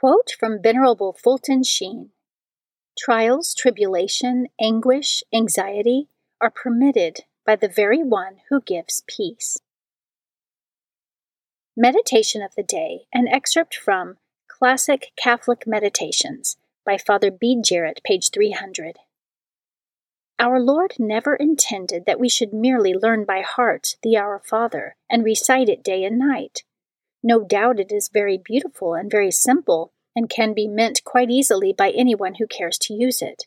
Quote from Venerable Fulton Sheen Trials, tribulation, anguish, anxiety are permitted by the very one who gives peace. Meditation of the Day, an excerpt from Classic Catholic Meditations by Father B. Jarrett, page 300. Our Lord never intended that we should merely learn by heart the Our Father and recite it day and night. No doubt it is very beautiful and very simple, and can be meant quite easily by anyone who cares to use it.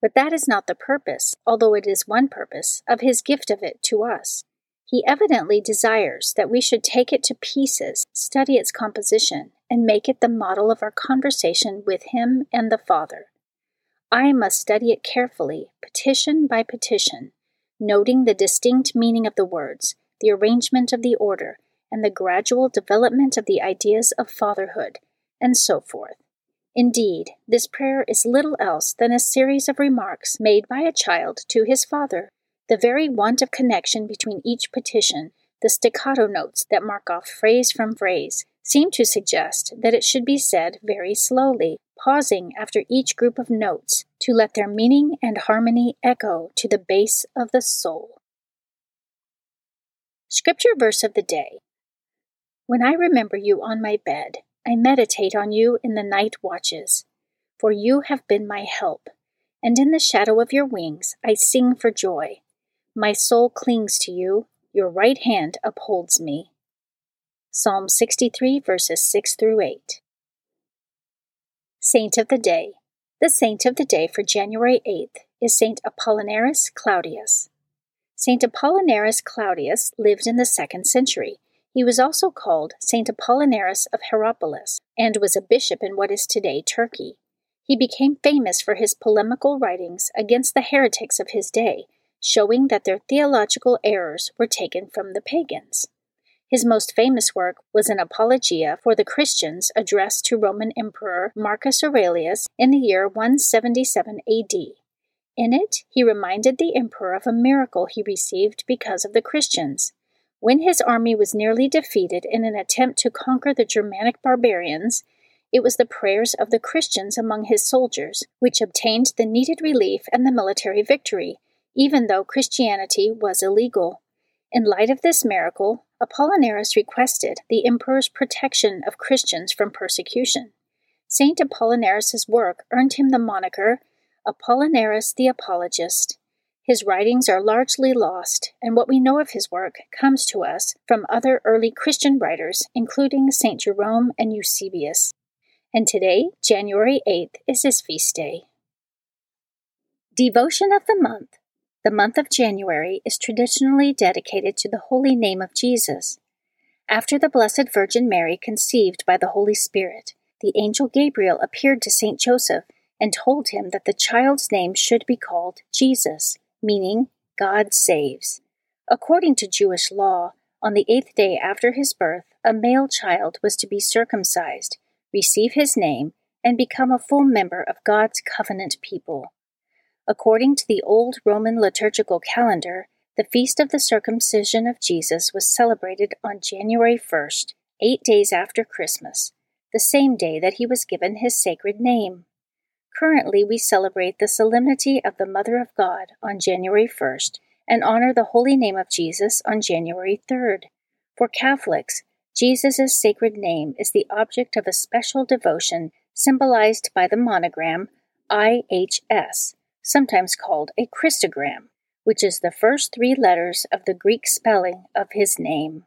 But that is not the purpose, although it is one purpose, of his gift of it to us. He evidently desires that we should take it to pieces, study its composition, and make it the model of our conversation with him and the Father. I must study it carefully, petition by petition, noting the distinct meaning of the words, the arrangement of the order, and the gradual development of the ideas of fatherhood, and so forth. Indeed, this prayer is little else than a series of remarks made by a child to his father. The very want of connection between each petition, the staccato notes that mark off phrase from phrase, seem to suggest that it should be said very slowly, pausing after each group of notes to let their meaning and harmony echo to the base of the soul. Scripture verse of the day When I remember you on my bed, I meditate on you in the night watches, for you have been my help, and in the shadow of your wings I sing for joy. My soul clings to you, your right hand upholds me. Psalm 63, verses 6 through 8. Saint of the Day. The saint of the day for January 8th is Saint Apollinaris Claudius. Saint Apollinaris Claudius lived in the second century he was also called Saint Apollinaris of Hierapolis and was a bishop in what is today Turkey. He became famous for his polemical writings against the heretics of his day, showing that their theological errors were taken from the pagans. His most famous work was an apologia for the Christians addressed to Roman Emperor Marcus Aurelius in the year 177 AD. In it, he reminded the emperor of a miracle he received because of the Christians. When his army was nearly defeated in an attempt to conquer the Germanic barbarians, it was the prayers of the Christians among his soldiers which obtained the needed relief and the military victory, even though Christianity was illegal. In light of this miracle, Apollinaris requested the emperor's protection of Christians from persecution. Saint Apollinaris's work earned him the moniker Apollinaris the Apologist. His writings are largely lost, and what we know of his work comes to us from other early Christian writers, including St. Jerome and Eusebius. And today, January 8th, is his feast day. Devotion of the Month The month of January is traditionally dedicated to the holy name of Jesus. After the Blessed Virgin Mary conceived by the Holy Spirit, the angel Gabriel appeared to Saint Joseph and told him that the child's name should be called Jesus, meaning God saves. According to Jewish law, on the eighth day after his birth, a male child was to be circumcised, receive his name, and become a full member of God's covenant people. According to the old Roman liturgical calendar, the feast of the circumcision of Jesus was celebrated on January 1st, eight days after Christmas, the same day that he was given his sacred name. Currently, we celebrate the solemnity of the Mother of God on January 1st and honor the holy name of Jesus on January 3rd. For Catholics, Jesus' sacred name is the object of a special devotion symbolized by the monogram IHS sometimes called a Christogram, which is the first three letters of the Greek spelling of his name.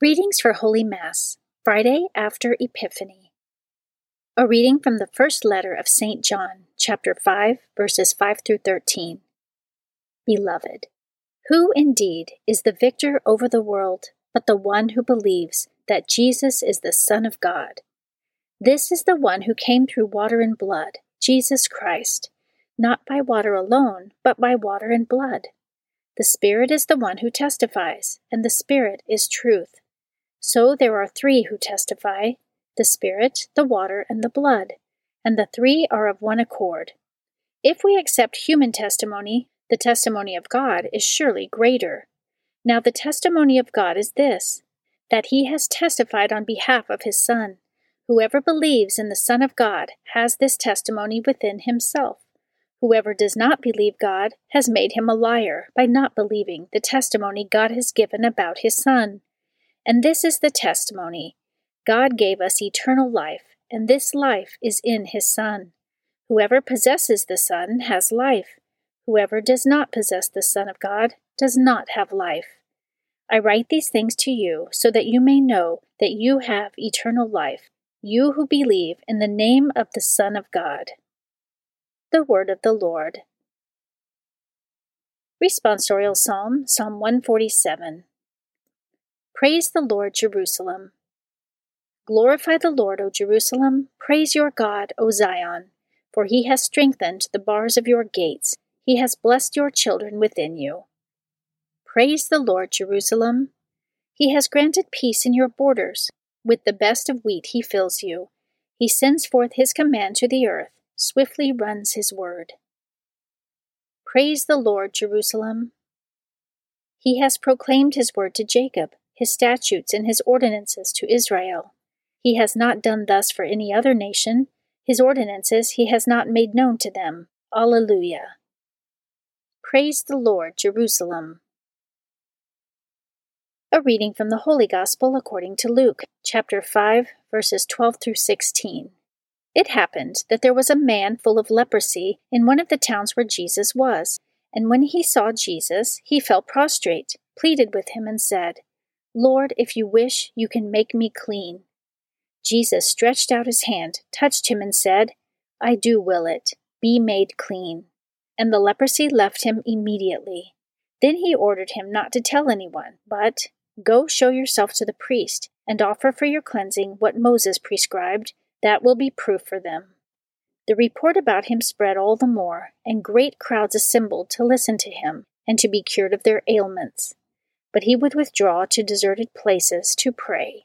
Readings for Holy Mass, Friday after Epiphany. A reading from the first letter of St. John, chapter 5, verses 5 through 13. Beloved, who indeed is the victor over the world but the one who believes that Jesus is the Son of God? This is the one who came through water and blood Jesus Christ, not by water alone, but by water and blood. The Spirit is the one who testifies, and the Spirit is truth. So there are three who testify the Spirit, the water, and the blood, and the three are of one accord. If we accept human testimony, the testimony of God is surely greater. Now, the testimony of God is this that he has testified on behalf of his Son. Whoever believes in the Son of God has this testimony within himself. Whoever does not believe God has made him a liar by not believing the testimony God has given about his Son. And this is the testimony God gave us eternal life, and this life is in his Son. Whoever possesses the Son has life. Whoever does not possess the Son of God does not have life. I write these things to you so that you may know that you have eternal life you who believe in the name of the Son of God. The Word of the Lord. Responsorial Psalm, Psalm 147. Praise the Lord, Jerusalem. Glorify the Lord, O Jerusalem. Praise your God, O Zion. For he has strengthened the bars of your gates, he has blessed your children within you. Praise the Lord, Jerusalem. He has granted peace in your borders with the best of wheat he fills you. He sends forth his command to the earth, swiftly runs his word. Praise the Lord, Jerusalem. He has proclaimed his word to Jacob, his statutes and his ordinances to Israel. He has not done thus for any other nation. His ordinances he has not made known to them. Alleluia. Praise the Lord, Jerusalem. A reading from the Holy Gospel according to Luke, chapter 5, verses 12 through 16. It happened that there was a man full of leprosy in one of the towns where Jesus was, and when he saw Jesus, he fell prostrate, pleaded with him, and said, Lord, if you wish, you can make me clean. Jesus stretched out his hand, touched him, and said, I do will it. Be made clean. And the leprosy left him immediately. Then he ordered him not to tell anyone, but, Go show yourself to the priest, and offer for your cleansing what Moses prescribed. That will be proof for them. The report about him spread all the more, and great crowds assembled to listen to him and to be cured of their ailments. But he would withdraw to deserted places to pray.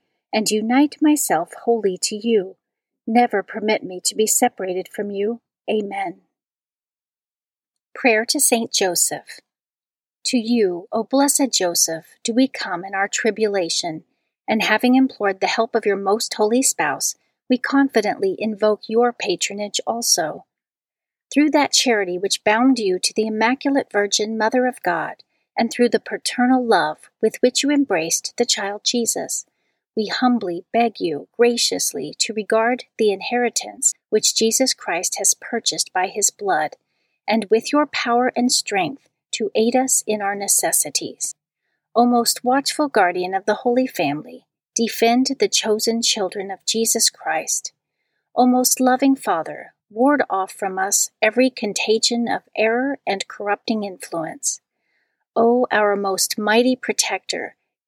and unite myself wholly to you. Never permit me to be separated from you. Amen. Prayer to Saint Joseph. To you, O blessed Joseph, do we come in our tribulation, and having implored the help of your most holy spouse, we confidently invoke your patronage also. Through that charity which bound you to the Immaculate Virgin Mother of God, and through the paternal love with which you embraced the child Jesus, we humbly beg you graciously to regard the inheritance which Jesus Christ has purchased by his blood, and with your power and strength to aid us in our necessities. O most watchful guardian of the Holy Family, defend the chosen children of Jesus Christ. O most loving Father, ward off from us every contagion of error and corrupting influence. O our most mighty protector,